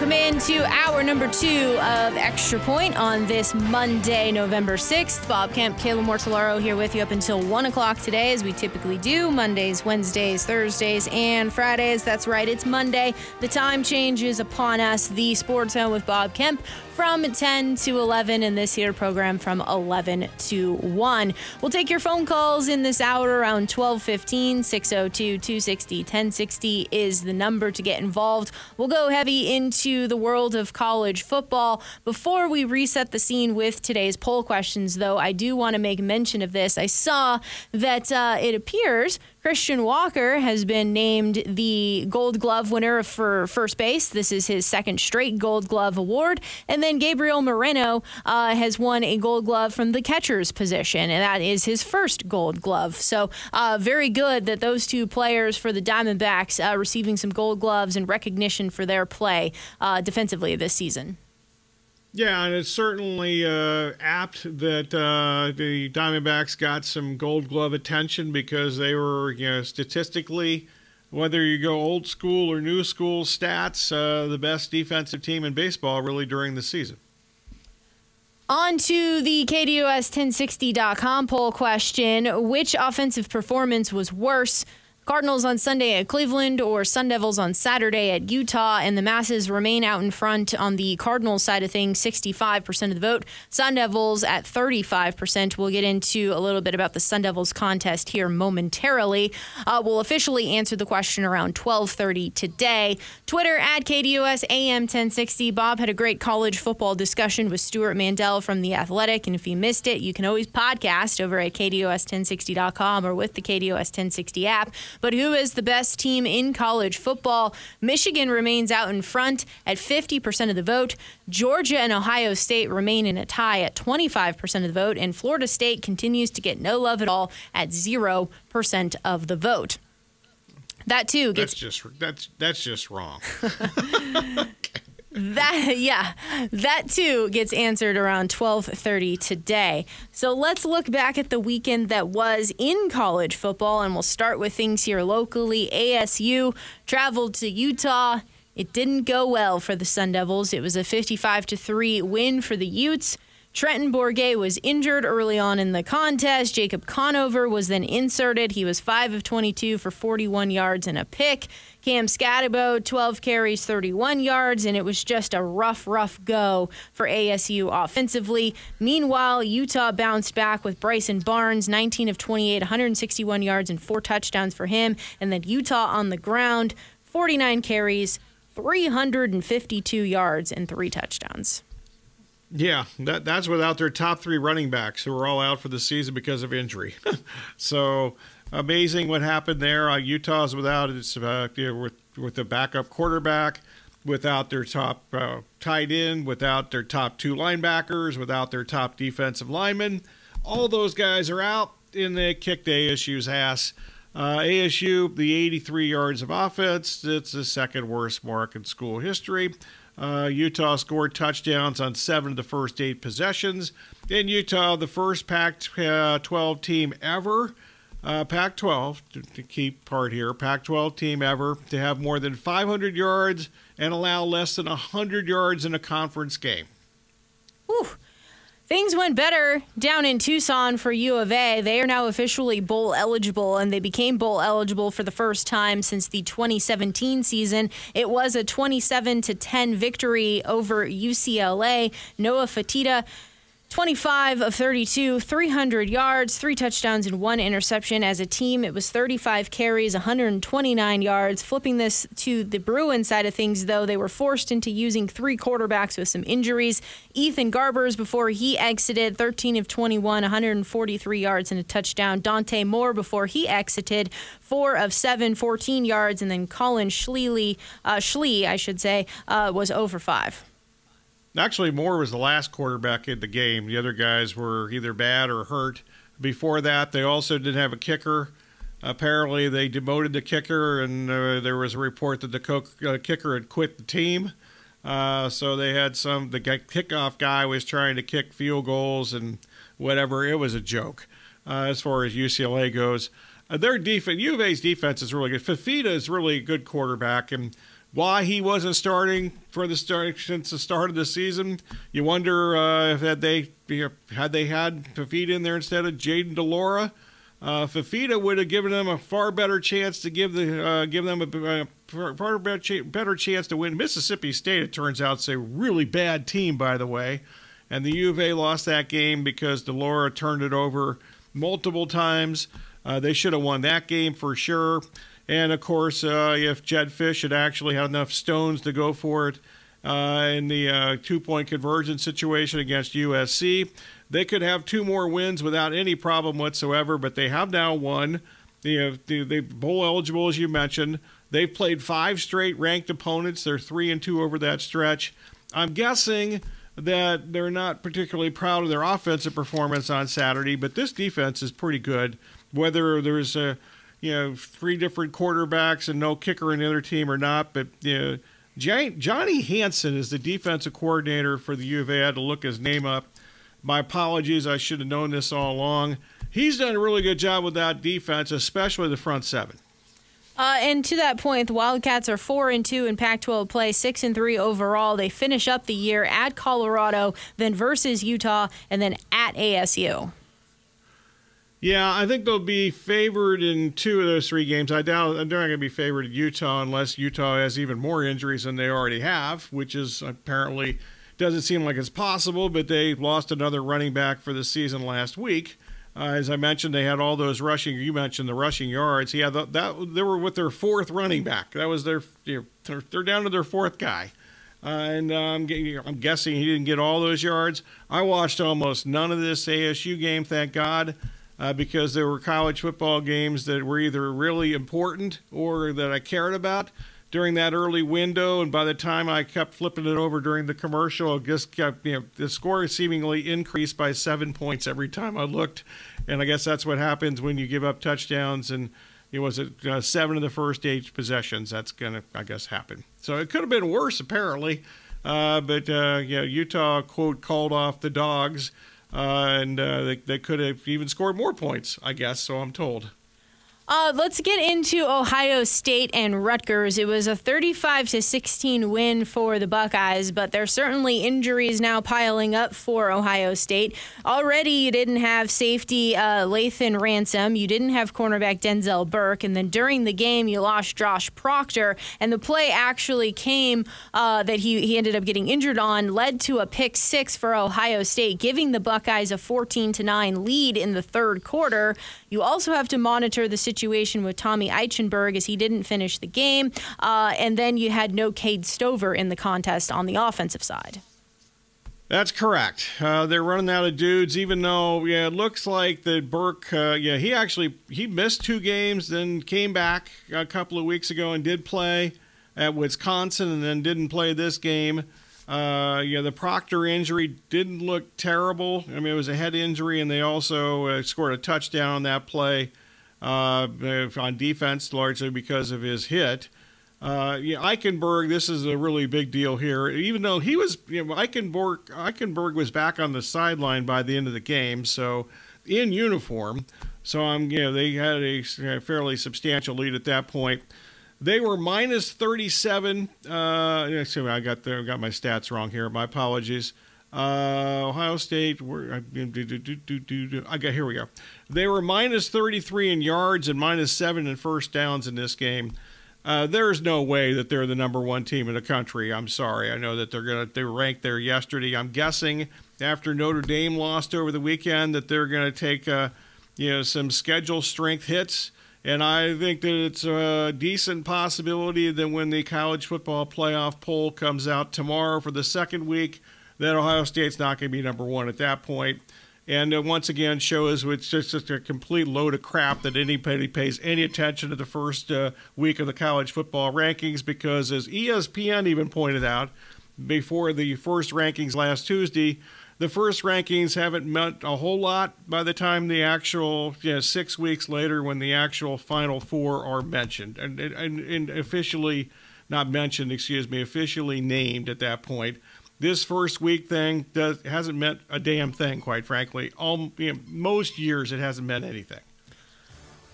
Welcome into hour number two of Extra Point on this Monday, November 6th. Bob Kemp, Kayla Mortellaro here with you up until 1 o'clock today, as we typically do Mondays, Wednesdays, Thursdays, and Fridays. That's right, it's Monday. The time change is upon us. The Sports Zone with Bob Kemp from 10 to 11 and this here program from 11 to 1 we'll take your phone calls in this hour around 1215 602 260 1060 is the number to get involved. We'll go heavy into the world of college football. Before we reset the scene with today's poll questions though i do want to make mention of this. I saw that uh, it appears Christian Walker has been named the Gold Glove winner for first base. This is his second straight Gold Glove award. And then Gabriel Moreno uh, has won a Gold Glove from the catcher's position, and that is his first Gold Glove. So, uh, very good that those two players for the Diamondbacks uh, receiving some Gold Gloves and recognition for their play uh, defensively this season. Yeah, and it's certainly uh, apt that uh, the Diamondbacks got some Gold Glove attention because they were, you know, statistically, whether you go old school or new school stats, uh, the best defensive team in baseball really during the season. On to the KDUS 1060.com poll question Which offensive performance was worse? Cardinals on Sunday at Cleveland or Sun Devils on Saturday at Utah, and the masses remain out in front on the Cardinals side of things, 65% of the vote. Sun Devils at 35%. We'll get into a little bit about the Sun Devils contest here momentarily. Uh, we'll officially answer the question around 12:30 today. Twitter at KDUS AM 1060. Bob had a great college football discussion with Stewart Mandel from the Athletic, and if you missed it, you can always podcast over at KDUS1060.com or with the KDUS 1060 app. But who is the best team in college football? Michigan remains out in front at 50% of the vote. Georgia and Ohio State remain in a tie at 25% of the vote. And Florida State continues to get no love at all at 0% of the vote. That too gets that's just that's that's just wrong. That yeah, that too gets answered around 12:30 today. So let's look back at the weekend that was in college football and we'll start with things here locally. ASU traveled to Utah. It didn't go well for the Sun Devils. It was a 55 to 3 win for the Utes. Trenton Bourguet was injured early on in the contest. Jacob Conover was then inserted. He was 5 of 22 for 41 yards and a pick. Cam Skattebo, 12 carries, 31 yards, and it was just a rough, rough go for ASU offensively. Meanwhile, Utah bounced back with Bryson Barnes, 19 of 28, 161 yards, and four touchdowns for him. And then Utah on the ground, 49 carries, 352 yards, and three touchdowns. Yeah, that that's without their top three running backs who are all out for the season because of injury. so amazing what happened there. Uh, Utah's without its uh, you know, with with the backup quarterback, without their top uh, tight end, without their top two linebackers, without their top defensive lineman. All those guys are out, and they kicked ASU's ass. Uh, ASU, the 83 yards of offense, it's the second worst mark in school history. Uh, Utah scored touchdowns on seven of the first eight possessions. In Utah, the first Pac 12 team ever, uh, Pac 12, to, to, keep part here, Pac 12 team ever to have more than 500 yards and allow less than 100 yards in a conference game. Things went better down in Tucson for U of A. They are now officially bowl eligible, and they became bowl eligible for the first time since the 2017 season. It was a 27 to 10 victory over UCLA. Noah Fifita 25 of 32, 300 yards, three touchdowns, and one interception. As a team, it was 35 carries, 129 yards. Flipping this to the Bruins side of things, though, they were forced into using three quarterbacks with some injuries. Ethan Garbers, before he exited, 13 of 21, 143 yards and a touchdown. Dante Moore, before he exited, 4 of 7, 14 yards. And then Colin Schlee, uh, I should say, uh, was over 5. Actually, Moore was the last quarterback in the game. The other guys were either bad or hurt. Before that, they also didn't have a kicker. Apparently, they demoted the kicker, and uh, there was a report that the co- uh, kicker had quit the team. Uh, so they had some. The kickoff guy was trying to kick field goals and whatever. It was a joke uh, as far as UCLA goes. Uh, their defense, U of A's defense is really good. Fifita is really a good quarterback, and why he wasn't starting for the start since the start of the season. You wonder uh, if had they had they had Fifita in there instead of Jayden de Laura. Uh, Fifita would have given them a far better chance to give the uh, give them a, a far better, better chance to win. Mississippi State, it turns out, is a really bad team, by the way, and the U of A lost that game because de Laura turned it over multiple times. Uh, they should have won that game for sure. And of course, uh, if Jedd Fisch had actually had enough stones to go for it uh, in the uh, two point conversion situation against USC, they could have two more wins without any problem whatsoever. But they have now won. They, they bowl eligible, as you mentioned. They've played five straight ranked opponents. They're three and two over that stretch. I'm guessing that they're not particularly proud of their offensive performance on Saturday, but this defense is pretty good. Whether there's a you know three different quarterbacks and no kicker in the other team or not. But you know, Johnny Nansen is the defensive coordinator for the U of A. I had to look his name up. My apologies. I should have known this all along. He's done a really good job with that defense, especially the front seven. Uh, and to that point, the Wildcats are four and two in Pac-12 play, six and three overall. They finish up the year at Colorado, then versus Utah, and then at ASU. Yeah, I think they'll be favored in two of those three games. I doubt they're not going to be favored at Utah unless Utah has even more injuries than they already have, which is apparently doesn't seem like it's possible. But they lost another running back for the season last week. Uh, as I mentioned, they had all those rushing. You mentioned the rushing yards. Yeah, that, that they were with their fourth running back. That was their they're down to their fourth guy. Uh, and um, I'm guessing he didn't get all those yards. I watched almost none of this ASU game, thank God uh, because there were college football games that were either really important or that I cared about during that early window. And by the time I kept flipping it over during the commercial, it just kept, you know, the score seemingly increased by seven points every time I looked. And I guess that's what happens when you give up touchdowns and it was it uh, seven of the first eight possessions. That's gonna, I guess, happen. So it could have been worse, apparently. Uh, but uh, yeah, Utah quote called off the dogs and uh, they, they could have even scored more points, I guess. So I'm told. Uh, let's get into Ohio State and Rutgers. It was a 35 to 16 win for the Buckeyes, but there's certainly injuries now piling up for Ohio State. Already, you didn't have safety uh, Lathan Ransom, you didn't have cornerback Denzel Burke, and then during the game, you lost Josh Proctor. And the play actually came uh, that he, he ended up getting injured on, led to a pick six for Ohio State, giving the Buckeyes a 14 to 9 lead in the third quarter. You also have to monitor the situation with Tommy Eichenberg as he didn't finish the game. Uh, and then you had no Cade Stover in the contest on the offensive side. That's correct. Uh, they're running out of dudes, even though yeah, it looks like that Burke. Uh, yeah, he actually he missed two games, then came back a couple of weeks ago and did play at Wisconsin, and then didn't play this game. Uh, yeah, the Proctor injury didn't look terrible. I mean, it was a head injury, and they also uh, scored a touchdown on that play uh, on defense, largely because of his hit. Uh, Eichenberg, this is a really big deal here. Even though he was, you know, Eichenberg, Eichenberg was back on the sideline by the end of the game, so in uniform. So I'm, you know, they had a fairly substantial lead at that point. They were minus 37. Uh, excuse me, I got the, got my stats wrong here. My apologies. Uh, Ohio State. Were, I got here we go. They were minus 33 in yards and minus seven in first downs in this game. Uh, there's no way that they're the number one team in the country. I'm sorry. I know that they're gonna they were ranked there yesterday. I'm guessing after Notre Dame lost over the weekend that they're going to take uh, you know some schedule strength hits. And I think that it's a decent possibility that when the college football playoff poll comes out tomorrow for the second week, that Ohio State's not going to be number one at that point. And uh, once again, shows it's just, just, a complete load of crap that anybody pays any attention to the first uh, week of the college football rankings because, as ESPN even pointed out before the first rankings last Tuesday, the first rankings haven't meant a whole lot by the time the actual you know, six weeks later when the actual final four are mentioned and, and, and officially not mentioned excuse me officially named at that point this first week thing does hasn't meant a damn thing quite frankly all you know, most years it hasn't meant anything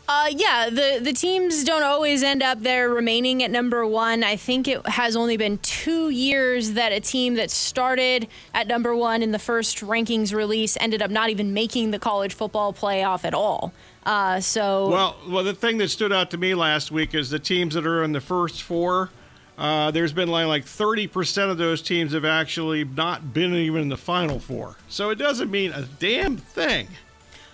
uh, yeah, the, the teams don't always end up there remaining at number one. I think it has only been two years that a team that started at number one in the first rankings release ended up not even making the college football playoff at all. Uh, so well, well, the thing that stood out to me last week is the teams that are in the first four. Uh, there's been like like 30% of those teams have actually not been even in the final four. So it doesn't mean a damn thing.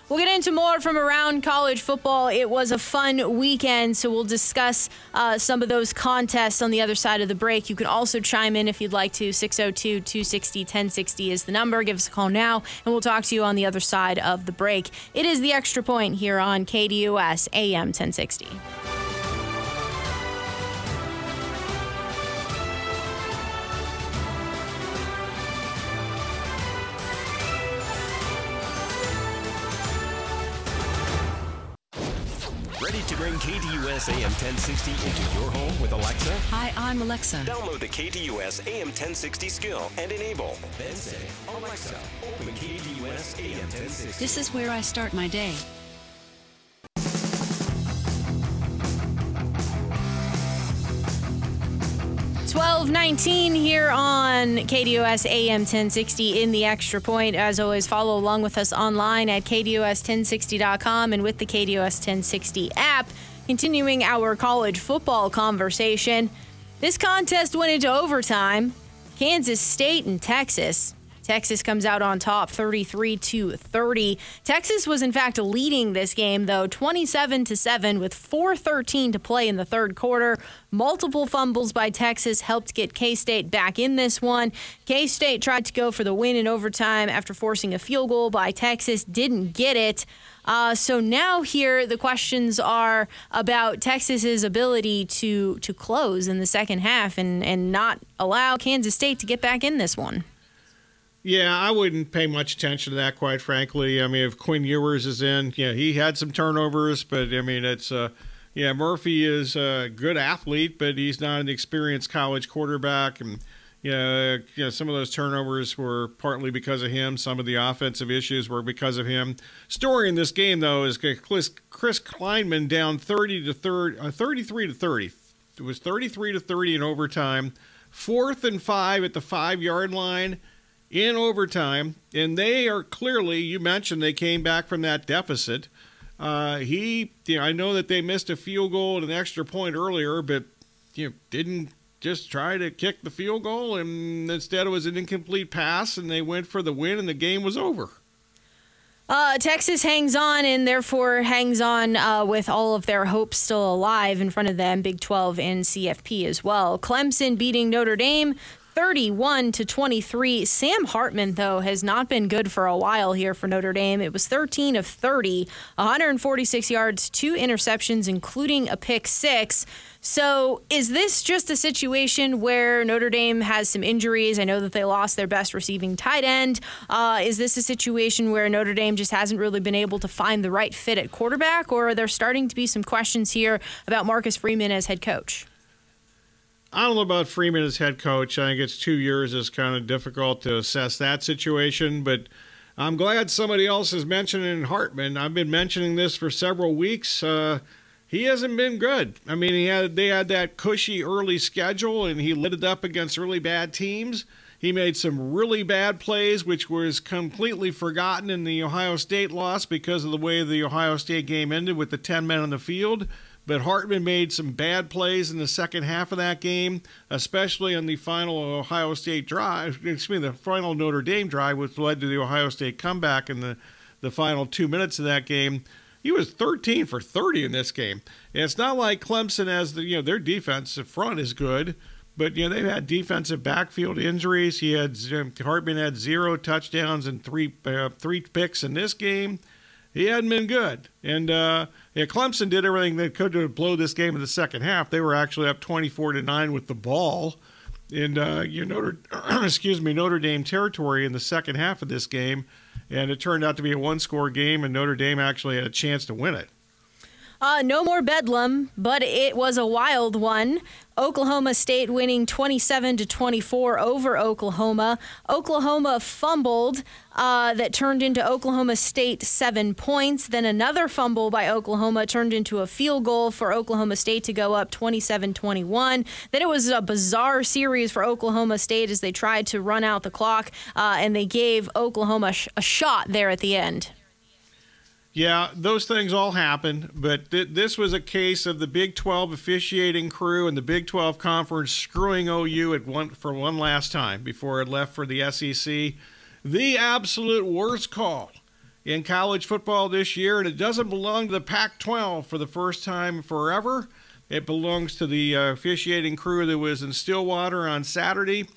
We'll get into more from around college football. It was a fun weekend, so we'll discuss uh, some of those contests on the other side of the break. You can also chime in if you'd like to. 602 260 1060 is the number. Give us a call now, and we'll talk to you on the other side of the break. It is the extra point here on KDUS AM 1060. 1060 into your home with Alexa? Hi, I'm Alexa. Download the KDUS AM 1060 skill and enable. Then say, Alexa, open KDUS AM 1060. This is where I start my day. 1219 here on KDUS AM 1060 in the extra point. As always, follow along with us online at KDUS1060.com and with the KDUS 1060 app. Continuing our college football conversation, this contest went into overtime. Kansas State and Texas. Texas comes out on top 33 to 30. Texas was in fact leading this game though 27 to 7 with 4:13 to play in the third quarter. Multiple fumbles by Texas helped get K-State back in this one. K-State tried to go for the win in overtime after forcing a field goal by Texas, didn't get it. Uh, so now here the questions are about Texas's ability to to close in the second half and and not allow Kansas State to get back in this one. Yeah, I wouldn't pay much attention to that, quite frankly. I mean, if Quinn Ewers is in, yeah, he had some turnovers, but I mean, it's uh, yeah, Murphy is a good athlete, but he's not an experienced college quarterback, and yeah, you know, some of those turnovers were partly because of him. Some of the offensive issues were because of him. Story in this game, though, is Chris, Chris Klieman down 30 to 30, uh, 33 to 30. It was 33 to 30 in overtime. Fourth and five at the five yard line in overtime, and they are clearly. You mentioned they came back from that deficit. Uh, he, you know, I know that they missed a field goal and an extra point earlier, but you know, didn't just try to kick the field goal, and instead it was an incomplete pass, and they went for the win, and the game was over. Uh, Texas hangs on and therefore hangs on uh, with all of their hopes still alive in front of them, Big 12 and CFP as well. Clemson beating Notre Dame 31 to 23. Sam Hartman, though, has not been good for a while here for Notre Dame. It was 13 of 30, 146 yards, two interceptions, including a pick six. So, is this just a situation where Notre Dame has some injuries? I know that they lost their best receiving tight end. Uh, is this a situation where Notre Dame just hasn't really been able to find the right fit at quarterback, or are there starting to be some questions here about Marcus Freeman as head coach? I don't know about Freeman as head coach. I think it's two years is kind of difficult to assess that situation, but I'm glad somebody else is mentioning Hartman. I've been mentioning this for several weeks. Uh, he hasn't been good. I mean, he had they had that cushy early schedule, and he lit it up against really bad teams. He made some really bad plays, which was completely forgotten in the Ohio State loss because of the way the Ohio State game ended with the 10 men on the field. But Hartman made some bad plays in the second half of that game, especially on the final Ohio State drive. Excuse me, the final Notre Dame drive, which led to the Ohio State comeback in the, the final two minutes of that game. He was 13 for 30 in this game. And it's not like Clemson has the, you know, their defensive front is good, but, you know, they've had defensive backfield injuries. He had, Hartman had zero touchdowns and three, uh, three picks in this game. He hadn't been good. And, uh, yeah, Clemson did everything they could to blow this game in the second half. They were actually up 24 to 9 with the ball in uh, Notre excuse me Notre Dame territory in the second half of this game, and it turned out to be a one-score game, and Notre Dame actually had a chance to win it. Uh, no more bedlam, but it was a wild one. Oklahoma State winning 27 to 24 over Oklahoma. Oklahoma fumbled uh, that turned into Oklahoma State seven points. Then another fumble by Oklahoma turned into a field goal for Oklahoma State to go up 27 21. Then it was a bizarre series for Oklahoma State as they tried to run out the clock uh, and they gave Oklahoma sh- a shot there at the end. Yeah, those things all happen, but th- this was a case of the Big 12 officiating crew and the Big 12 conference screwing OU at one for one last time before it left for the SEC. The absolute worst call in college football this year, and it doesn't belong to the Pac 12 for the first time forever. It belongs to the uh, officiating crew that was in Stillwater on Saturday.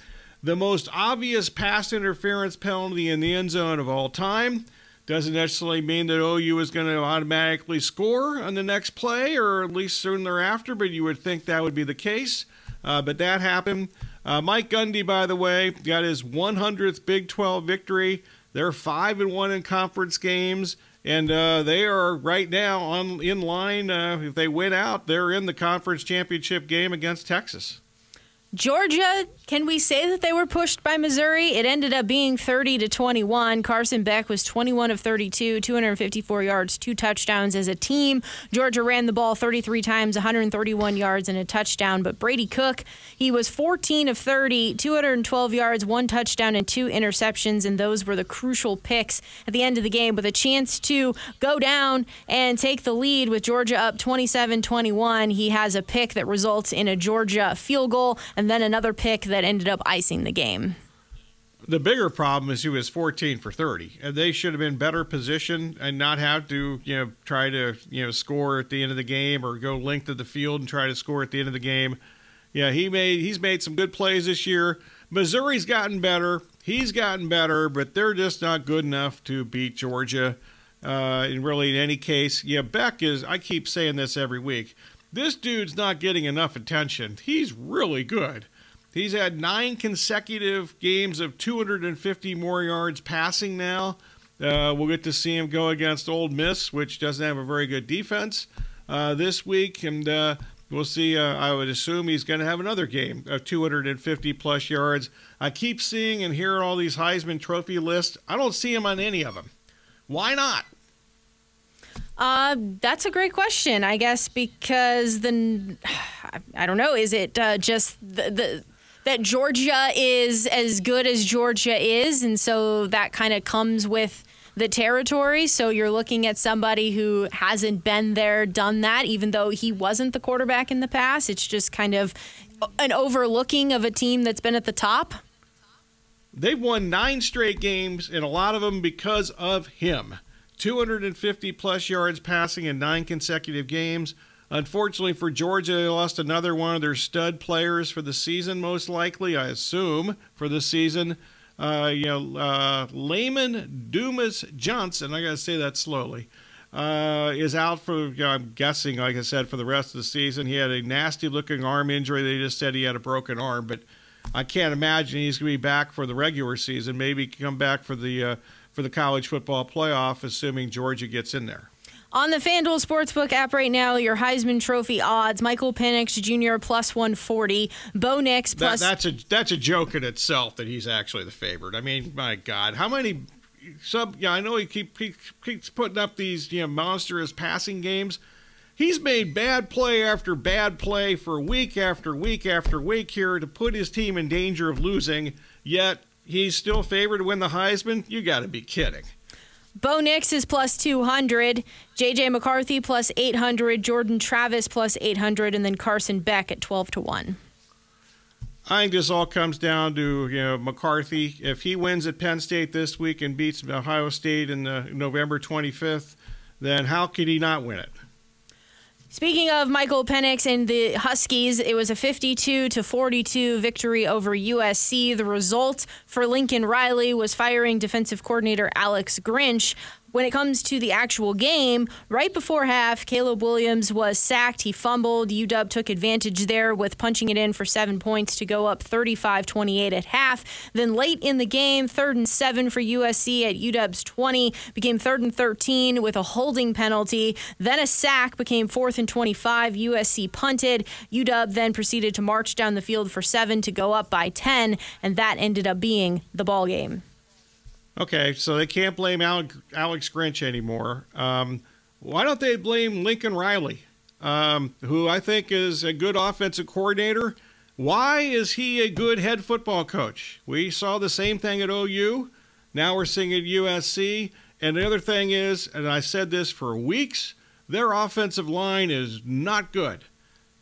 The most obvious pass interference penalty in the end zone of all time doesn't necessarily mean that OU is going to automatically score on the next play or at least soon thereafter, but you would think that would be the case. Uh, but that happened. Uh, Mike Gundy, by the way, got his 100th Big 12 victory. They're five and one in conference games, and uh, they are right now on in line. Uh, if they win out, they're in the conference championship game against Texas. Georgia, can we say that they were pushed by Missouri? It ended up being 30 to 21. Carson Beck was 21 of 32, 254 yards, two touchdowns as a team. Georgia ran the ball 33 times, 131 yards and a touchdown, but Brady Cook, he was 14 of 30, 212 yards, one touchdown and two interceptions and those were the crucial picks at the end of the game with a chance to go down and take the lead with Georgia up 27-21. He has a pick that results in a Georgia field goal and then another pick that ended up icing the game. The bigger problem is he was 14 for 30, and they should have been better positioned and not have to, you know, try to, you know, score at the end of the game or go length of the field and try to score at the end of the game. Yeah, he made he's made some good plays this year. Missouri's gotten better. He's gotten better, but they're just not good enough to beat Georgia. Uh, in really, in any case, yeah, Beck is. I keep saying this every week. This dude's not getting enough attention. He's really good. He's had nine consecutive games of 250 more yards passing now. Uh, we'll get to see him go against Ole Miss, which doesn't have a very good defense uh, this week, and uh, we'll see. Uh, I would assume he's going to have another game of 250 plus yards. I keep seeing and hearing all these Heisman Trophy lists. I don't see him on any of them. Why not? Uh, that's a great question. I guess because the, I don't know. Is it uh, just the, the that Georgia is as good as Georgia is, and so that kind of comes with the territory. So you're looking at somebody who hasn't been there, done that, even though he wasn't the quarterback in the past. It's just kind of an overlooking of a team that's been at the top. They've won nine straight games, and a lot of them because of him. 250 plus yards passing in nine consecutive games. Unfortunately for Georgia, they lost another one of their stud players for the season, most likely, I assume, for the season. Uh, you know, uh, Lyman Dumas Johnson, I got to say that slowly, uh, is out for, you know, I'm guessing, like I said, for the rest of the season. He had a nasty looking arm injury. They just said he had a broken arm, but I can't imagine he's going to be back for the regular season. Maybe come back for the uh, for the college football playoff, assuming Georgia gets in there. On the FanDuel Sportsbook app right now, your Heisman Trophy odds: Michael Penix Jr. plus 140, Bo Nix plus. That, that's a that's a joke in itself that he's actually the favorite. I mean, my God, how many sub? Yeah, I know he keep, he keeps putting up these you know monstrous passing games. He's made bad play after bad play for week after week after week here to put his team in danger of losing. Yet he's still favored to win the Heisman. You got to be kidding. Bo Nix is plus 200, JJ McCarthy plus 800, Jordan Travis plus 800, and then Carson Beck at 12 to 1. I think this all comes down to you know McCarthy. If he wins at Penn State this week and beats Ohio State in the November 25th, then how could he not win it? Speaking of Michael Penix and the Huskies, it was a 52 to 42 victory over USC. The result for Lincoln Riley was firing defensive coordinator Alex Grinch when it comes to the actual game, right before half, Caleb Williams was sacked. He fumbled. UW took advantage there with punching it in for seven points to go up 35 28 at half. Then late in the game, third and seven for USC at UW's 20, became third and 13 with a holding penalty. Then a sack became fourth and 25. USC punted. UW then proceeded to march down the field for seven to go up by 10, and that ended up being the ball game. Okay, so they can't blame Alex, Grinch anymore. Um, why don't they blame Lincoln Riley, um, who I think is a good offensive coordinator? Why is he a good head football coach? We saw the same thing at OU. Now we're seeing it at USC. And the other thing is, and I said this for weeks, their offensive line is not good.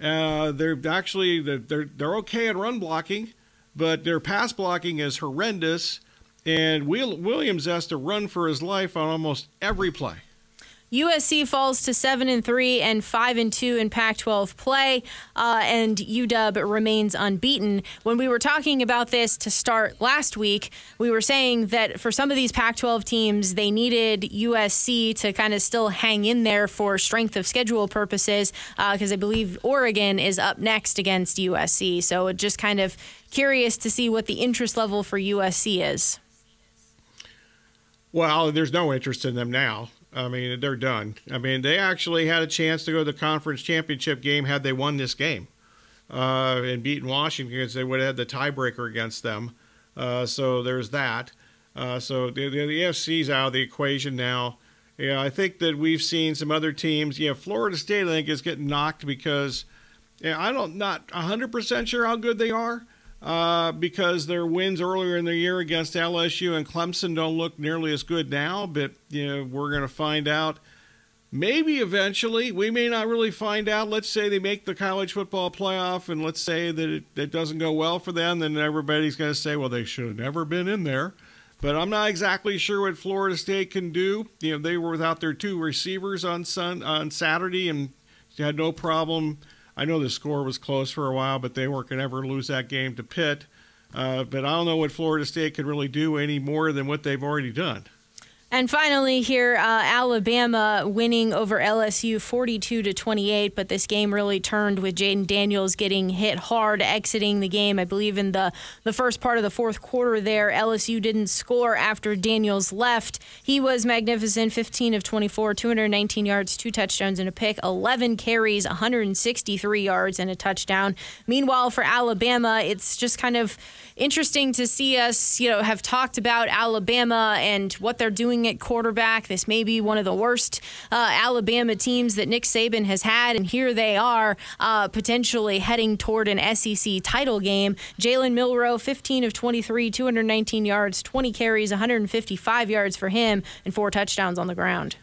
Uh, they're actually they're they're okay at run blocking, but their pass blocking is horrendous and Williams has to run for his life on almost every play. USC falls to seven and three and five and two in Pac-12 play, uh, and UW remains unbeaten. When we were talking about this to start last week, we were saying that for some of these Pac-12 teams, they needed USC to kind of still hang in there for strength of schedule purposes, because uh, I believe Oregon is up next against USC. So just kind of curious to see what the interest level for USC is. Well, there's no interest in them now. I mean, they're done. I mean, they actually had a chance to go to the conference championship game had they won this game uh, and beaten Washington because they would have had the tiebreaker against them. Uh, so there's that. Uh, so the, the, the AFC's out of the equation now. Yeah, I think that we've seen some other teams. Yeah, Florida State, I think, is getting knocked because yeah, I don't not 100% sure how good they are uh, because their wins earlier in the year against LSU and Clemson don't look nearly as good now. But you know, we're going to find out. Maybe eventually, we may not really find out. Let's say they make the college football playoff, and let's say that it, it doesn't go well for them, then everybody's going to say, well, they should have never been in there. But I'm not exactly sure what Florida State can do. You know, they were without their two receivers on Sun on Saturday and had no problem I know the score was close for a while, but they weren't going to ever lose that game to Pitt. Uh, but I don't know what Florida State could really do any more than what they've already done. And finally, here, uh, Alabama winning over LSU 42 to 28. But this game really turned with Jayden Daniels getting hit hard, exiting the game. I believe in the the first part of the fourth quarter. There, LSU didn't score after Daniels left. He was magnificent, 15 of 24, 219 yards, two touchdowns and a pick, 11 carries, 163 yards and a touchdown. Meanwhile, for Alabama, it's just kind of interesting to see us, you know, have talked about Alabama and what they're doing at quarterback. This may be one of the worst uh, Alabama teams that Nick Saban has had, and here they are uh, potentially heading toward an SEC title game. Jalen Milroe, 15 of 23, 219 yards, 20 carries, 155 yards for him, and four touchdowns on the ground.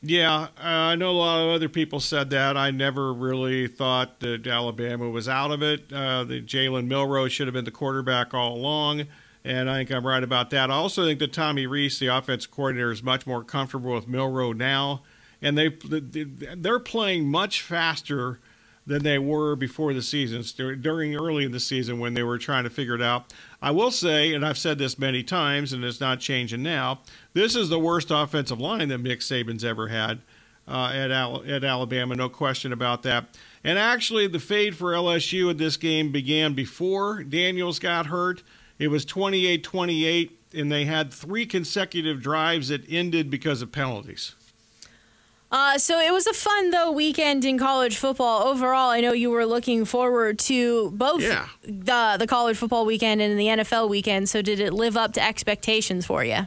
Yeah, uh, I know a lot of other people said that. I never really thought that Alabama was out of it. Uh, that Jalen Milroe should have been the quarterback all along, and I think I'm right about that. I also think that Tommy Rees, the offensive coordinator, is much more comfortable with Milroe now, and they they're playing much faster than they were before the season, during early in the season when they were trying to figure it out. I will say, and I've said this many times, and it's not changing now, this is the worst offensive line that Nick Saban's ever had uh, at, Al- at Alabama, no question about that. And actually, the fade for LSU in this game began before Daniels got hurt. It was 28 28, and they had three consecutive drives that ended because of penalties. Uh, so it was a fun though weekend in college football overall. I know you were looking forward to both yeah. the the college football weekend and the NFL weekend. So did it live up to expectations for you?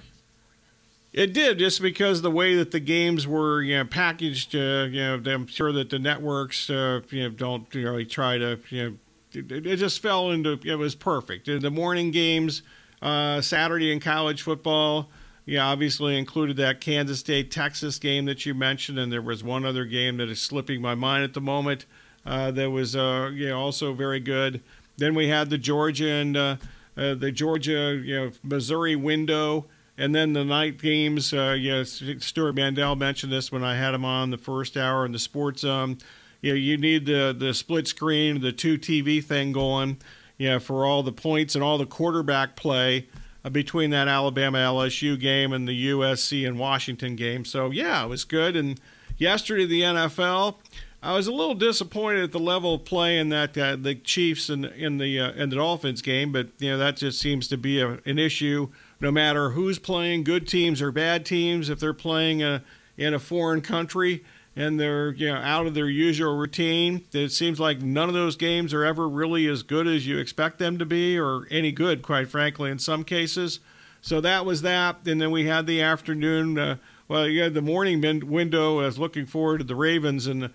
It did, just because the way that the games were, you know, packaged. Uh, you know, I'm sure that the networks, uh, you know, don't really try to, you know, it, it just fell into. It was perfect. The morning games, uh, Saturday in college football yeah, obviously included that Kansas State Texas game that you mentioned, and there was one other game that is slipping my mind at the moment uh, that was uh, you know, also very good. Then we had the Georgia and uh, uh, the Georgia you know Missouri window, and then the night games. Uh, Stewart Mandel mentioned this when I had him on the first hour in the sports. Um, you know, you need the the split screen, the two TV thing going. Yeah, for all the points and all the quarterback play uh, between that Alabama LSU game and the USC and Washington game. So yeah, it was good. And yesterday the NFL, I was a little disappointed at the level of play in that uh, the Chiefs and in the uh, the Dolphins game, but you know that just seems to be a, an issue no matter who's playing, good teams or bad teams. If they're playing a, in a foreign country and they're you know out of their usual routine, it seems like none of those games are ever really as good as you expect them to be, or any good, quite frankly, in some cases. So that was that, and then we had the afternoon. Uh, well, you had the morning window. I was looking forward to the Ravens and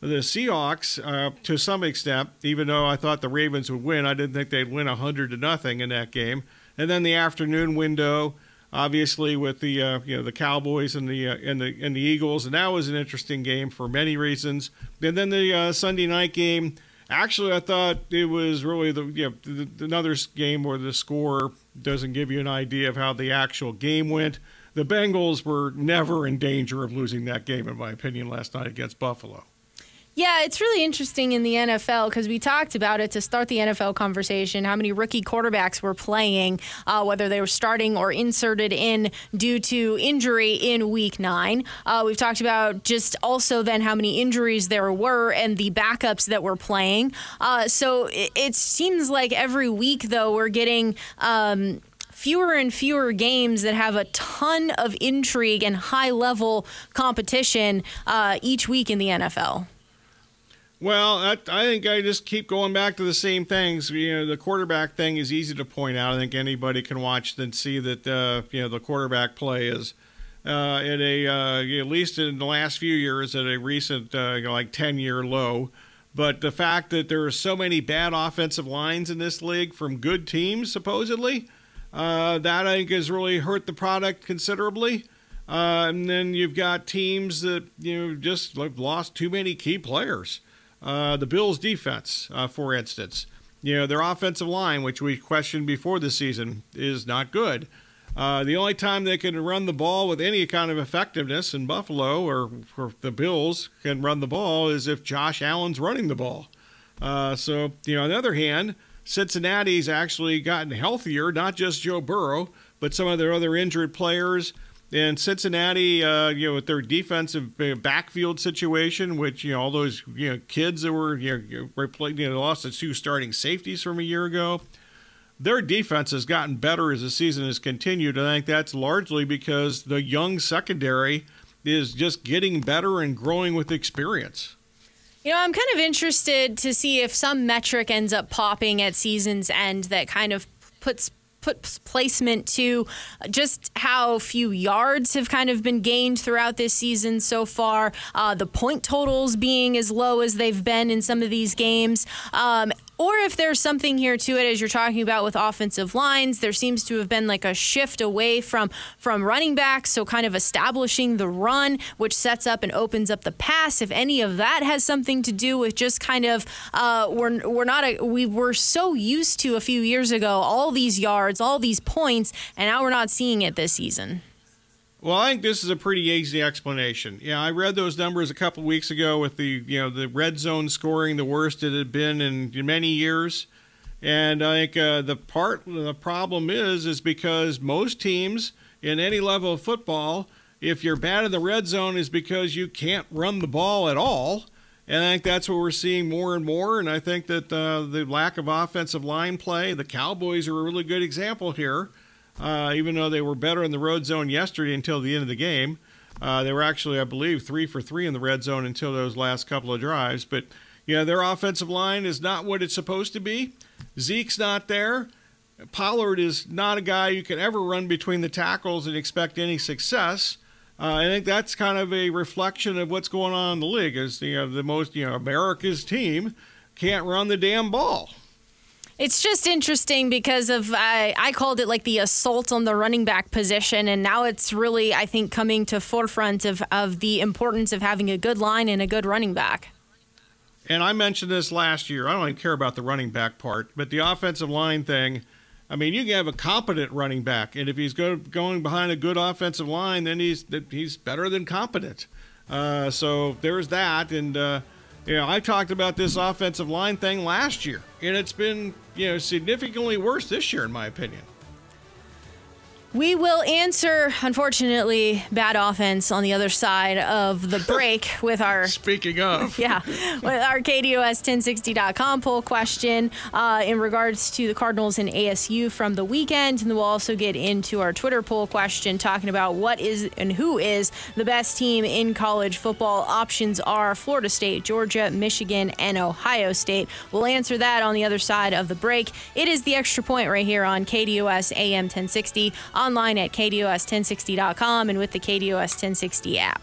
the Seahawks uh, to some extent, even though I thought the Ravens would win. I didn't think they'd win 100 to nothing in that game. And then the afternoon window, obviously with the uh, you know the Cowboys and the uh, and the and the Eagles, and that was an interesting game for many reasons. And then the uh, Sunday night game. Actually, I thought it was really the, you know, the, another game where the score doesn't give you an idea of how the actual game went. The Bengals were never in danger of losing that game, in my opinion, last night against Buffalo. Yeah, it's really interesting in the NFL because we talked about it to start the NFL conversation. How many rookie quarterbacks were playing, uh, whether they were starting or inserted in due to injury in Week Nine. Uh, we've talked about just also then how many injuries there were and the backups that were playing. Uh, so it, it, seems like every week though we're getting. Um, fewer and fewer games that have a ton of intrigue and high level competition uh, each week in the NFL. Well, I, I, think I just keep going back to the same things. You know, the quarterback thing is easy to point out. I think anybody can watch and see that uh, you know the quarterback play is uh, at a uh, at least in the last few years at a recent uh, like ten year low. But the fact that there are so many bad offensive lines in this league from good teams, supposedly, uh, that I think has really hurt the product considerably. Uh, and then you've got teams that you know just lost too many key players. Uh, the Bills' defense, uh, for instance. You know, their offensive line, which we questioned before the season, is not good. Uh, the only time they can run the ball with any kind of effectiveness in Buffalo or, or the Bills can run the ball is if Josh Allen's running the ball. Uh, so, you know, on the other hand, Cincinnati's actually gotten healthier, not just Joe Burrow, but some of their other injured players. And Cincinnati, uh, you know, with their defensive backfield situation, which you know all those you know kids that were you know, replayed, you know lost the two starting safeties from a year ago, their defense has gotten better as the season has continued. I think that's largely because the young secondary is just getting better and growing with experience. You know, I'm kind of interested to see if some metric ends up popping at season's end that kind of puts put placement to just how few yards have kind of been gained throughout this season so far, uh, the point totals being as low as they've been in some of these games. Um, or if there's something here to it as you're talking about with offensive lines there seems to have been like a shift away from from running backs so kind of establishing the run which sets up and opens up the pass. If any of that has something to do with just kind of uh, we're we're not a, we were so used to a few years ago all these yards all these points and now we're not seeing it this season well, I think this is a pretty easy explanation. Yeah, I read those numbers a couple weeks ago with the you know the red zone scoring the worst it had been in, many years, and I think uh, the part the problem is is because most teams in any level of football, if you're bad in the red zone, is because you can't run the ball at all. And I think that's what we're seeing more and more. And I think that uh, the lack of offensive line play, the Cowboys are a really good example here uh, even though they were better in the road zone yesterday until the end of the game. Uh, they were actually, I believe, three for three in the red zone until those last couple of drives. But yeah, their offensive line is not what it's supposed to be. Zeke's not there. Pollard is not a guy you can ever run between the tackles and expect any success. Uh, I think that's kind of a reflection of what's going on in the league. Is you know the most you know America's team can't run the damn ball. It's just interesting because of I, I called it like the assault on the running back position, and now it's really I think coming to forefront of of the importance of having a good line and a good running back. And I mentioned this last year. I don't even care about the running back part, but the offensive line thing. I mean, you can have a competent running back, and if he's go, going behind a good offensive line, then he's he's better than competent. Uh, so there's that, and uh, you know, I talked about this offensive line thing last year, and it's been you know significantly worse this year, in my opinion. We will answer, unfortunately, bad offense on the other side of the break with our. Speaking of. Yeah, with our KDUS1060.com poll question uh, in regards to the Cardinals and ASU from the weekend. And we'll also get into our Twitter poll question talking about what is and who is the best team in college football. Options are Florida State, Georgia, Michigan, and Ohio State. We'll answer that on the other side of the break. It is the extra point right here on KDUS AM 1060 online at KDUS1060.com and with the KDUS 1060 app.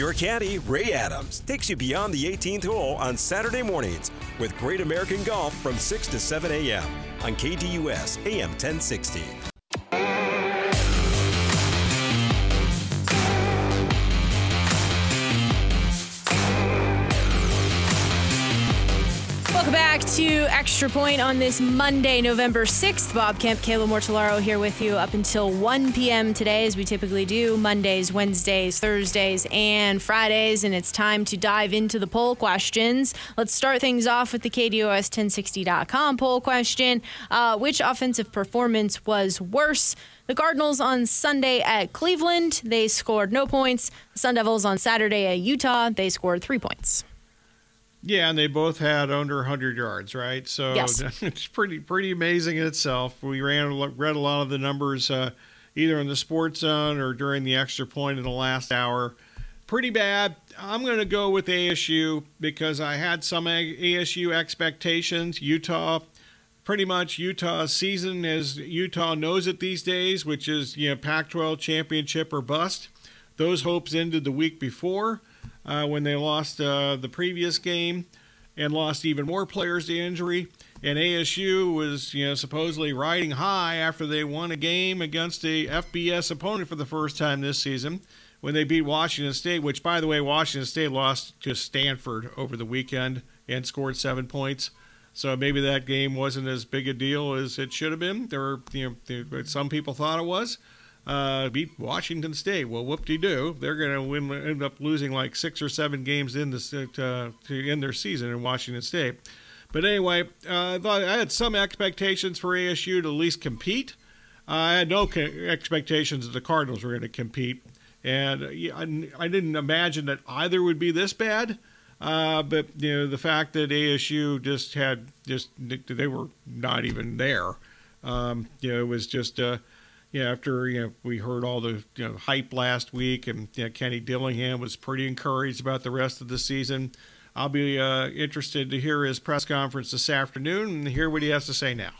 Your caddy, Ray Adams, takes you beyond the 18th hole on Saturday mornings with Great American Golf from 6 to 7 a.m. on KDUS AM 1060. To Extra Point on this Monday, November 6th. Bob Kemp, Kayla Mortellaro here with you up until 1 p.m. today, as we typically do Mondays, Wednesdays, Thursdays, and Fridays. And it's time to dive into the poll questions. Let's start things off with the KDUS1060.com poll question uh, Which offensive performance was worse? The Cardinals on Sunday at Cleveland, they scored no points. The Sun Devils on Saturday at Utah, they scored three points. Yeah, and they both had under 100 yards, right? So Yes. it's pretty pretty amazing in itself. We ran read a lot of the numbers uh, either in the Sports Zone or during the extra point in the last hour. Pretty bad. I'm going to go with ASU because I had some ASU expectations. Utah, pretty much Utah's season as Utah knows it these days, which is you know Pac-12 championship or bust. Those hopes ended the week before uh, when they lost uh, the previous game and lost even more players to injury. And ASU was, you know, supposedly riding high after they won a game against a FBS opponent for the first time this season when they beat Washington State, which, by the way, Washington State lost to Stanford over the weekend and scored seven points. So maybe that game wasn't as big a deal as it should have been. There were, you know, some people thought it was uh, beat Washington State. Well, whoop-de-doo, they're going to end up losing like six or seven games in this, uh, to end their season in Washington State. But anyway, uh, I had some expectations for ASU to at least compete. I had no expectations that the Cardinals were going to compete, and I, I didn't imagine that either would be this bad. Uh, but you know the fact that ASU just had just they were not even there. Um, you know it was just uh, yeah, after you know we heard all the you know, hype last week, and you know, Kenny Dillingham was pretty encouraged about the rest of the season. I'll be uh, interested to hear his press conference this afternoon and hear what he has to say now.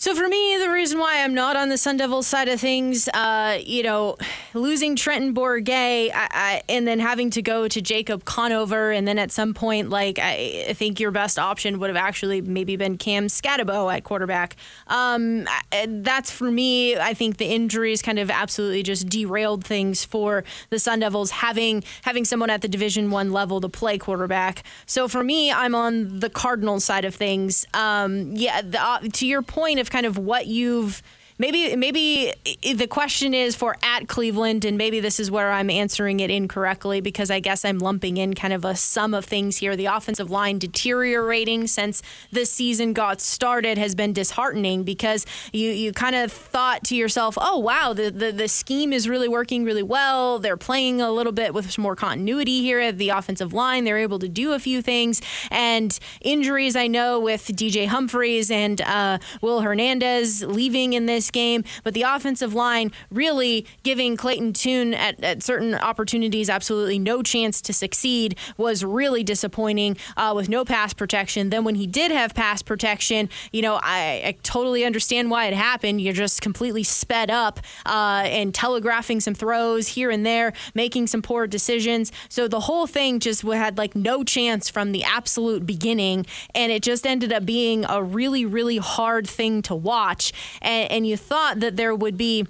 So for me, the reason why I'm not on the Sun Devils side of things, uh, you know, losing Trenton Bourguet I, I, and then having to go to Jacob Conover, and then at some point, like I, I think your best option would have actually maybe been Cam Skattebo at quarterback. Um, that's for me. I think the injuries kind of absolutely just derailed things for the Sun Devils having having someone at the Division One level to play quarterback. So for me, I'm on the Cardinal side of things. Um, yeah, the, uh, to your point of kind of what you've maybe maybe the question is for at Cleveland, and maybe this is where I'm answering it incorrectly because I guess I'm lumping in kind of a sum of things here. The offensive line deteriorating since the season got started has been disheartening because you you kind of thought to yourself, oh wow, the, the the scheme is really working really well. They're playing a little bit with some more continuity here at the offensive line. They're able to do a few things, and injuries I know with DJ Humphries and uh, Will Hernandez leaving in this game, but the offensive line really giving Clayton Tune at, at certain opportunities absolutely no chance to succeed was really disappointing uh, with no pass protection. Then when he did have pass protection, you know, I, I totally understand why it happened. You're just completely sped up uh, and telegraphing some throws here and there, making some poor decisions. So the whole thing just had like no chance from the absolute beginning, and it just ended up being a really, really hard thing to watch. And, and you thought that there would be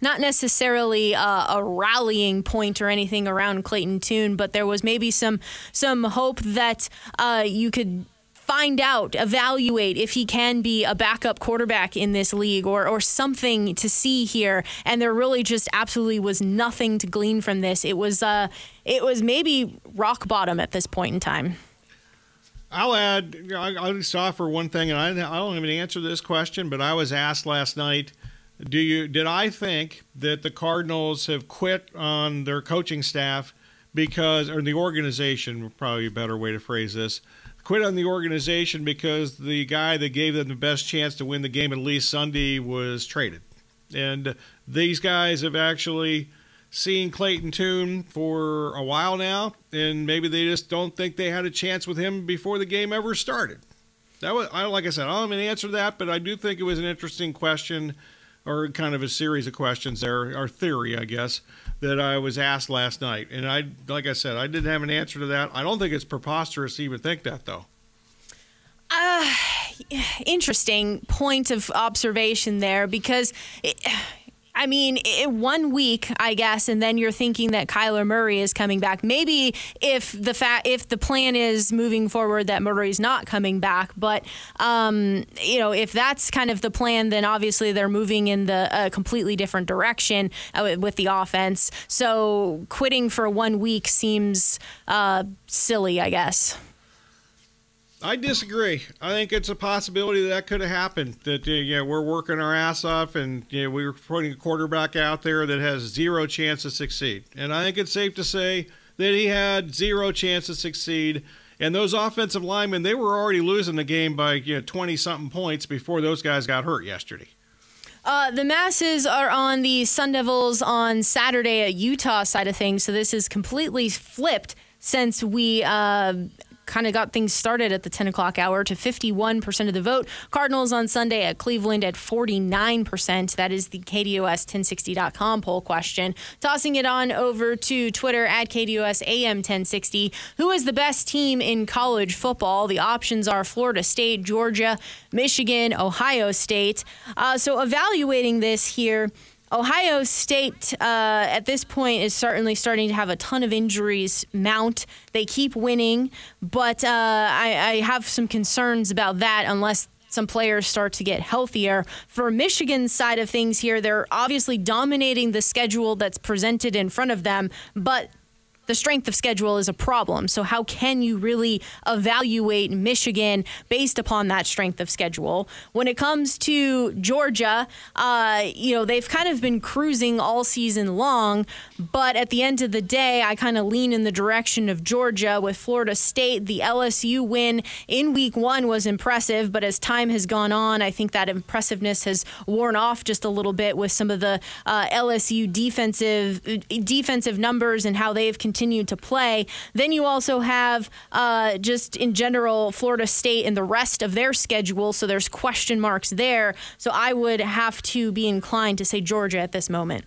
not necessarily a, a, rallying point or anything around Clayton Tune, but there was maybe some some hope that uh, you could find out, evaluate if he can be a backup quarterback in this league or, or something to see here. And there really just absolutely was nothing to glean from this. It was uh, it was maybe rock bottom at this point in time. I'll add, I'll just offer one thing, and I, don't even answer this question, but I was asked last night, do you did I think that the Cardinals have quit on their coaching staff because, or the organization, probably a better way to phrase this, quit on the organization because the guy that gave them the best chance to win the game at least Sunday was traded. And these guys have actually seen Clayton Tune for a while now, and maybe they just don't think they had a chance with him before the game ever started. That was, I like I said, I don't have an answer to that, but I do think it was an interesting question, or kind of a series of questions there, or theory, I guess, that I was asked last night. And I, like I said, I didn't have an answer to that. I don't think it's preposterous to even think that, though. Uh, interesting point of observation there because. It, I mean, it, one week, I guess, and then you're thinking that Kyler Murray is coming back. Maybe if the fa- if the plan is moving forward that Murray's not coming back, but um, you know, if that's kind of the plan, then obviously they're moving in the uh, completely different direction uh, with the offense. So quitting for one week seems uh, silly, I guess. I disagree. I think it's a possibility that that could have happened. That uh, yeah, we're working our ass off, and know, we're putting a quarterback out there that has zero chance to succeed. And I think it's safe to say that he had zero chance to succeed. And those offensive linemen, they were already losing the game by you know, 20 something points before those guys got hurt yesterday. Uh, the masses are on the Sun Devils on Saturday at Utah side of things, so this is completely flipped since we uh, kind of got things started at the 10 o'clock hour to 51% of the vote. Cardinals on Sunday at Cleveland at 49%. That is the KDUS 1060.com poll question. Tossing it on over to Twitter at KDUS AM 1060. Who is the best team in college football? The options are Florida State, Georgia, Michigan, Ohio State. Uh, so evaluating this here. Ohio State uh, at this point is certainly starting to have a ton of injuries mount. They keep winning, but uh, I, I have some concerns about that unless some players start to get healthier. For Michigan's side of things here, they're obviously dominating the schedule that's presented in front of them, but the strength of schedule is a problem. So, how can you really evaluate Michigan based upon that strength of schedule? When it comes to Georgia, uh, you know, they've kind of been cruising all season long, but at the end of the day, I kind of lean in the direction of Georgia with Florida State. The LSU win in week one was impressive, but as time has gone on, I think that impressiveness has worn off just a little bit with some of the uh, LSU defensive defensive numbers and how they've continued continue to play. Then you also have uh, just in general Florida State and the rest of their schedule. So there's question marks there. So I would have to be inclined to say Georgia at this moment.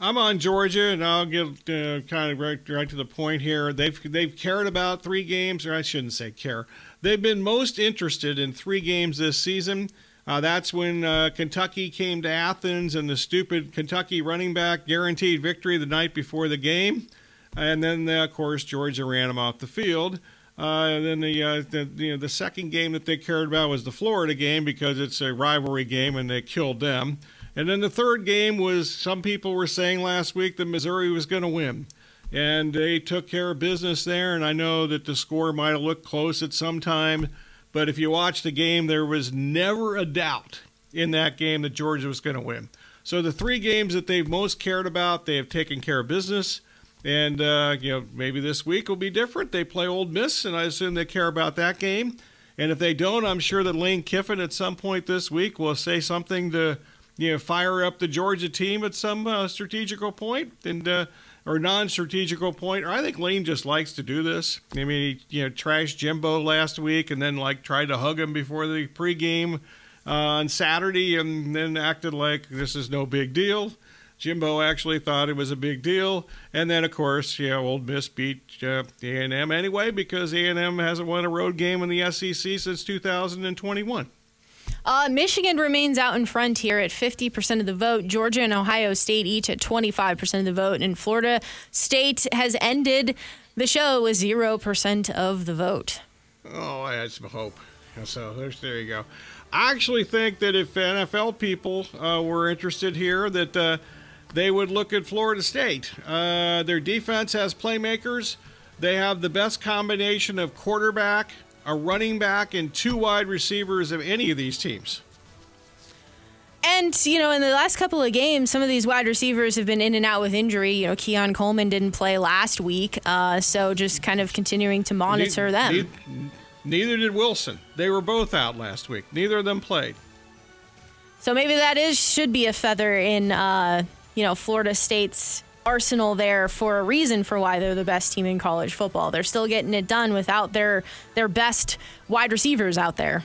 I'm on Georgia, and I'll get uh, kind of right, right to the point here. They've they've cared about three games, or I shouldn't say care. They've been most interested in three games this season. Uh, that's when uh, Kentucky came to Athens, and the stupid Kentucky running back guaranteed victory the night before the game. And then, uh, of course, Georgia ran them off the field. Uh, and then the, uh, the you know the second game that they cared about was the Florida game because it's a rivalry game and they killed them. And then the third game was some people were saying last week that Missouri was going to win, and they took care of business there. And I know that the score might have looked close at some time, but if you watch the game, there was never a doubt in that game that Georgia was going to win. So the three games that they've most cared about, they have taken care of business. And, uh, you know, maybe this week will be different. They play Ole Miss, and I assume they care about that game. And if they don't, I'm sure that Lane Kiffin at some point this week will say something to you know fire up the Georgia team at some uh, strategical point and uh, or non-strategical point. Or I think Lane just likes to do this. I mean, he you know trashed Jimbo last week and then like tried to hug him before the pregame uh, on Saturday and then acted like this is no big deal. Jimbo actually thought it was a big deal, and then of course, yeah, Ole Miss beat uh, A&M anyway because A&M hasn't won a road game in the SEC since 2021. Uh, Michigan remains out in front here at 50% of the vote. Georgia and Ohio State each at 25% of the vote. And Florida State has ended the show with 0% of the vote. Oh, I had some hope. So there's, there you go. I actually think that if NFL people uh, were interested here, that uh, they would look at Florida State. Uh, their defense has playmakers. They have the best combination of quarterback, a running back, and two wide receivers of any of these teams. And, you know, in the last couple of games, some of these wide receivers have been in and out with injury. You know, Keon Coleman didn't play last week. Uh, so just kind of continuing to monitor them. Neither, neither did Wilson. They were both out last week. Neither of them played. So maybe that is should be a feather in uh, you know, Florida State's arsenal there for a reason for why they're the best team in college football. They're still getting it done without their their best wide receivers out there.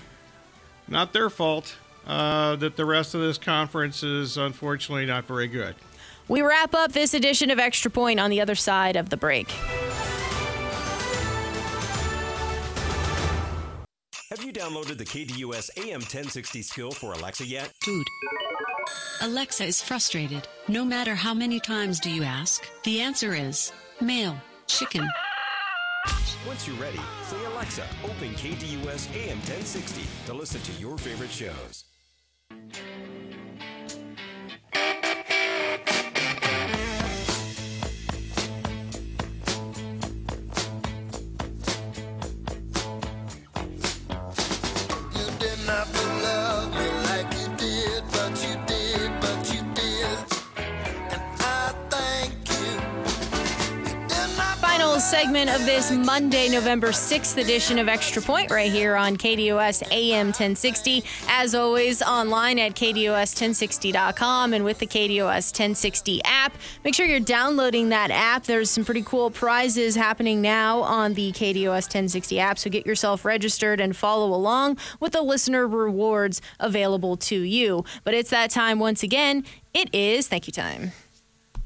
Not their fault uh, that the rest of this conference is unfortunately not very good. We wrap up this edition of Extra Point on the other side of the break. Have you downloaded the KDUS AM 1060 skill for Alexa yet? Food. Alexa is frustrated. No matter how many times do you ask, the answer is male, chicken. Once you're ready, say Alexa, open KDUS AM 1060 to listen to your favorite shows. Segment of this Monday, November 6th edition of Extra Point right here on KDUS AM 1060. As always, online at KDUS1060.com and with the KDUS 1060 app. Make sure you're downloading that app. There's some pretty cool prizes happening now on the KDUS 1060 app, so get yourself registered and follow along with the listener rewards available to you. But it's that time once again. It is thank you time.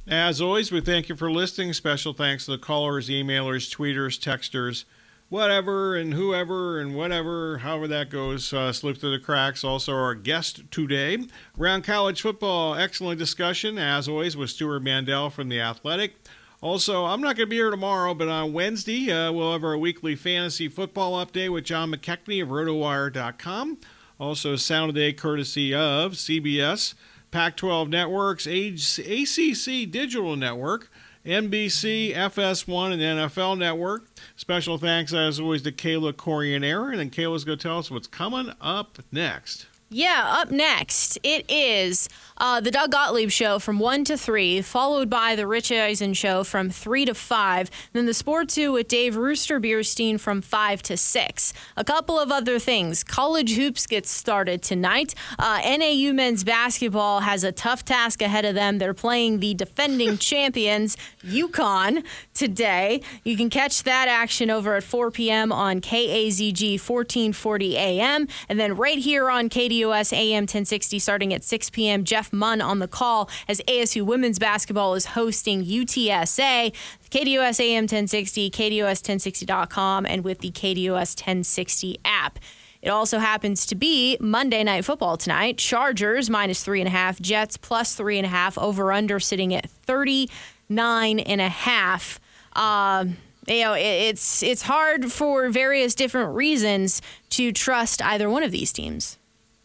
As always, we thank you for listening. Special thanks to the callers, emailers, tweeters, texters, whatever, and whoever, and whatever, however that goes, uh, slip through the cracks. Also, our guest today, around college football, excellent discussion, as always, with Stewart Mandel from The Athletic. Also, I'm not going to be here tomorrow, but on Wednesday, uh, we'll have our weekly fantasy football update with John McKechnie of RotoWire.com. Also, Sound of Day courtesy of CBS. Pac 12 networks, ACC Digital Network, NBC, FS1, and NFL Network. Special thanks, as always, to Kayla Corian And Kayla's going to tell us what's coming up next. Yeah, up next, it is uh, the Doug Gottlieb Show from 1 to 3, followed by the Rich Eisen Show from 3 to 5, then the Sport 2 with Dave Rooster Bierstein from 5 to 6. A couple of other things. College Hoops gets started tonight. Uh, NAU men's basketball has a tough task ahead of them. They're playing the defending champions, UConn, today. You can catch that action over at 4 p.m. on KAZG 1440 AM, and then right here on KDUS AM 1060 starting at 6 p.m. Jeff Jeff Munn on the call as ASU women's basketball is hosting UTSA. KDUS AM 1060, KDUS1060.com, and with the KDUS 1060 app. It also happens to be Monday Night Football tonight. Chargers minus three and a half, Jets plus three and a half, over under sitting at 39 and a half. Uh, you know, it's it's hard for various different reasons to trust either one of these teams.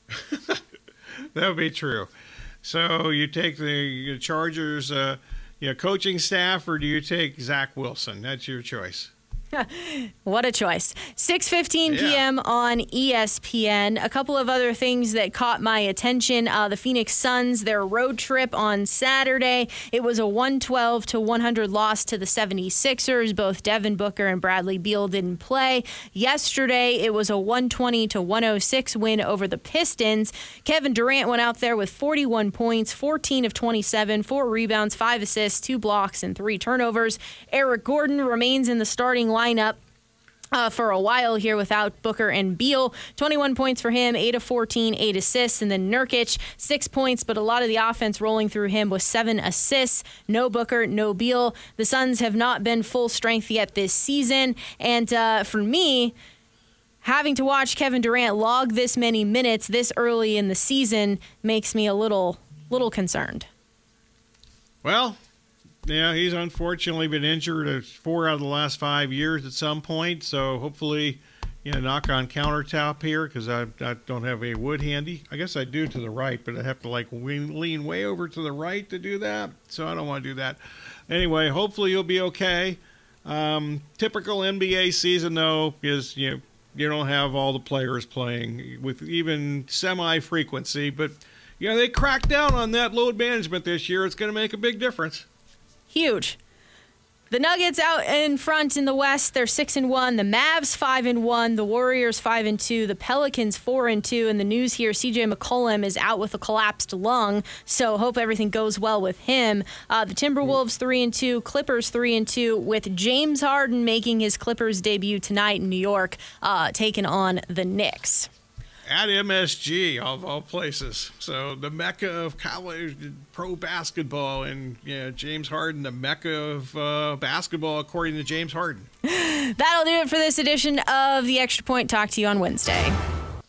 that would be true. So you take the Chargers, uh, you know, coaching staff, or do you take Zach Wilson? That's your choice. What a choice. 6:15 Yeah. p.m. on ESPN. A couple of other things that caught my attention. Uh, the Phoenix Suns, their road trip on Saturday. It was a 112 to 100 loss to the 76ers. Both Devin Booker and Bradley Beal didn't play. Yesterday, it was a 120 to 106 win over the Pistons. Kevin Durant went out there with 41 points, 14 of 27, four rebounds, five assists, two blocks, and three turnovers. Eric Gordon remains in the starting lineup. Uh, for a while here without Booker and Beal. 21 points for him, 8 of 14, 8 assists. And then Nurkic, 6 points, but a lot of the offense rolling through him was 7 assists. No Booker, no Beal. The Suns have not been full strength yet this season. And uh, for me, having to watch Kevin Durant log this many minutes this early in the season makes me a little, little concerned. Well, yeah, he's unfortunately been injured four out of the last five years at some point. So hopefully, you know, knock on countertop here because I, I don't have a wood handy. I guess I do to the right, but I have to like lean, lean way over to the right to do that. So I don't want to do that. Anyway, hopefully you'll be okay. Um, typical NBA season though is you know you don't have all the players playing with even semi frequency, but you know they cracked down on that load management this year. It's going to make a big difference. Huge. The Nuggets out in front in the West, they're six and one. The Mavs five and one. The Warriors five and two. The Pelicans four and two. And the news here: C.J. McCollum is out with a collapsed lung, so hope everything goes well with him. Uh, the Timberwolves three and two. Clippers three and two. With James Harden making his Clippers debut tonight in New York, uh, taking on the Knicks. At MSG of all places. So the mecca of college pro basketball, and yeah, James Harden, the mecca of uh, basketball, according to James Harden. That'll do it for this edition of the Extra Point. Talk to you on Wednesday.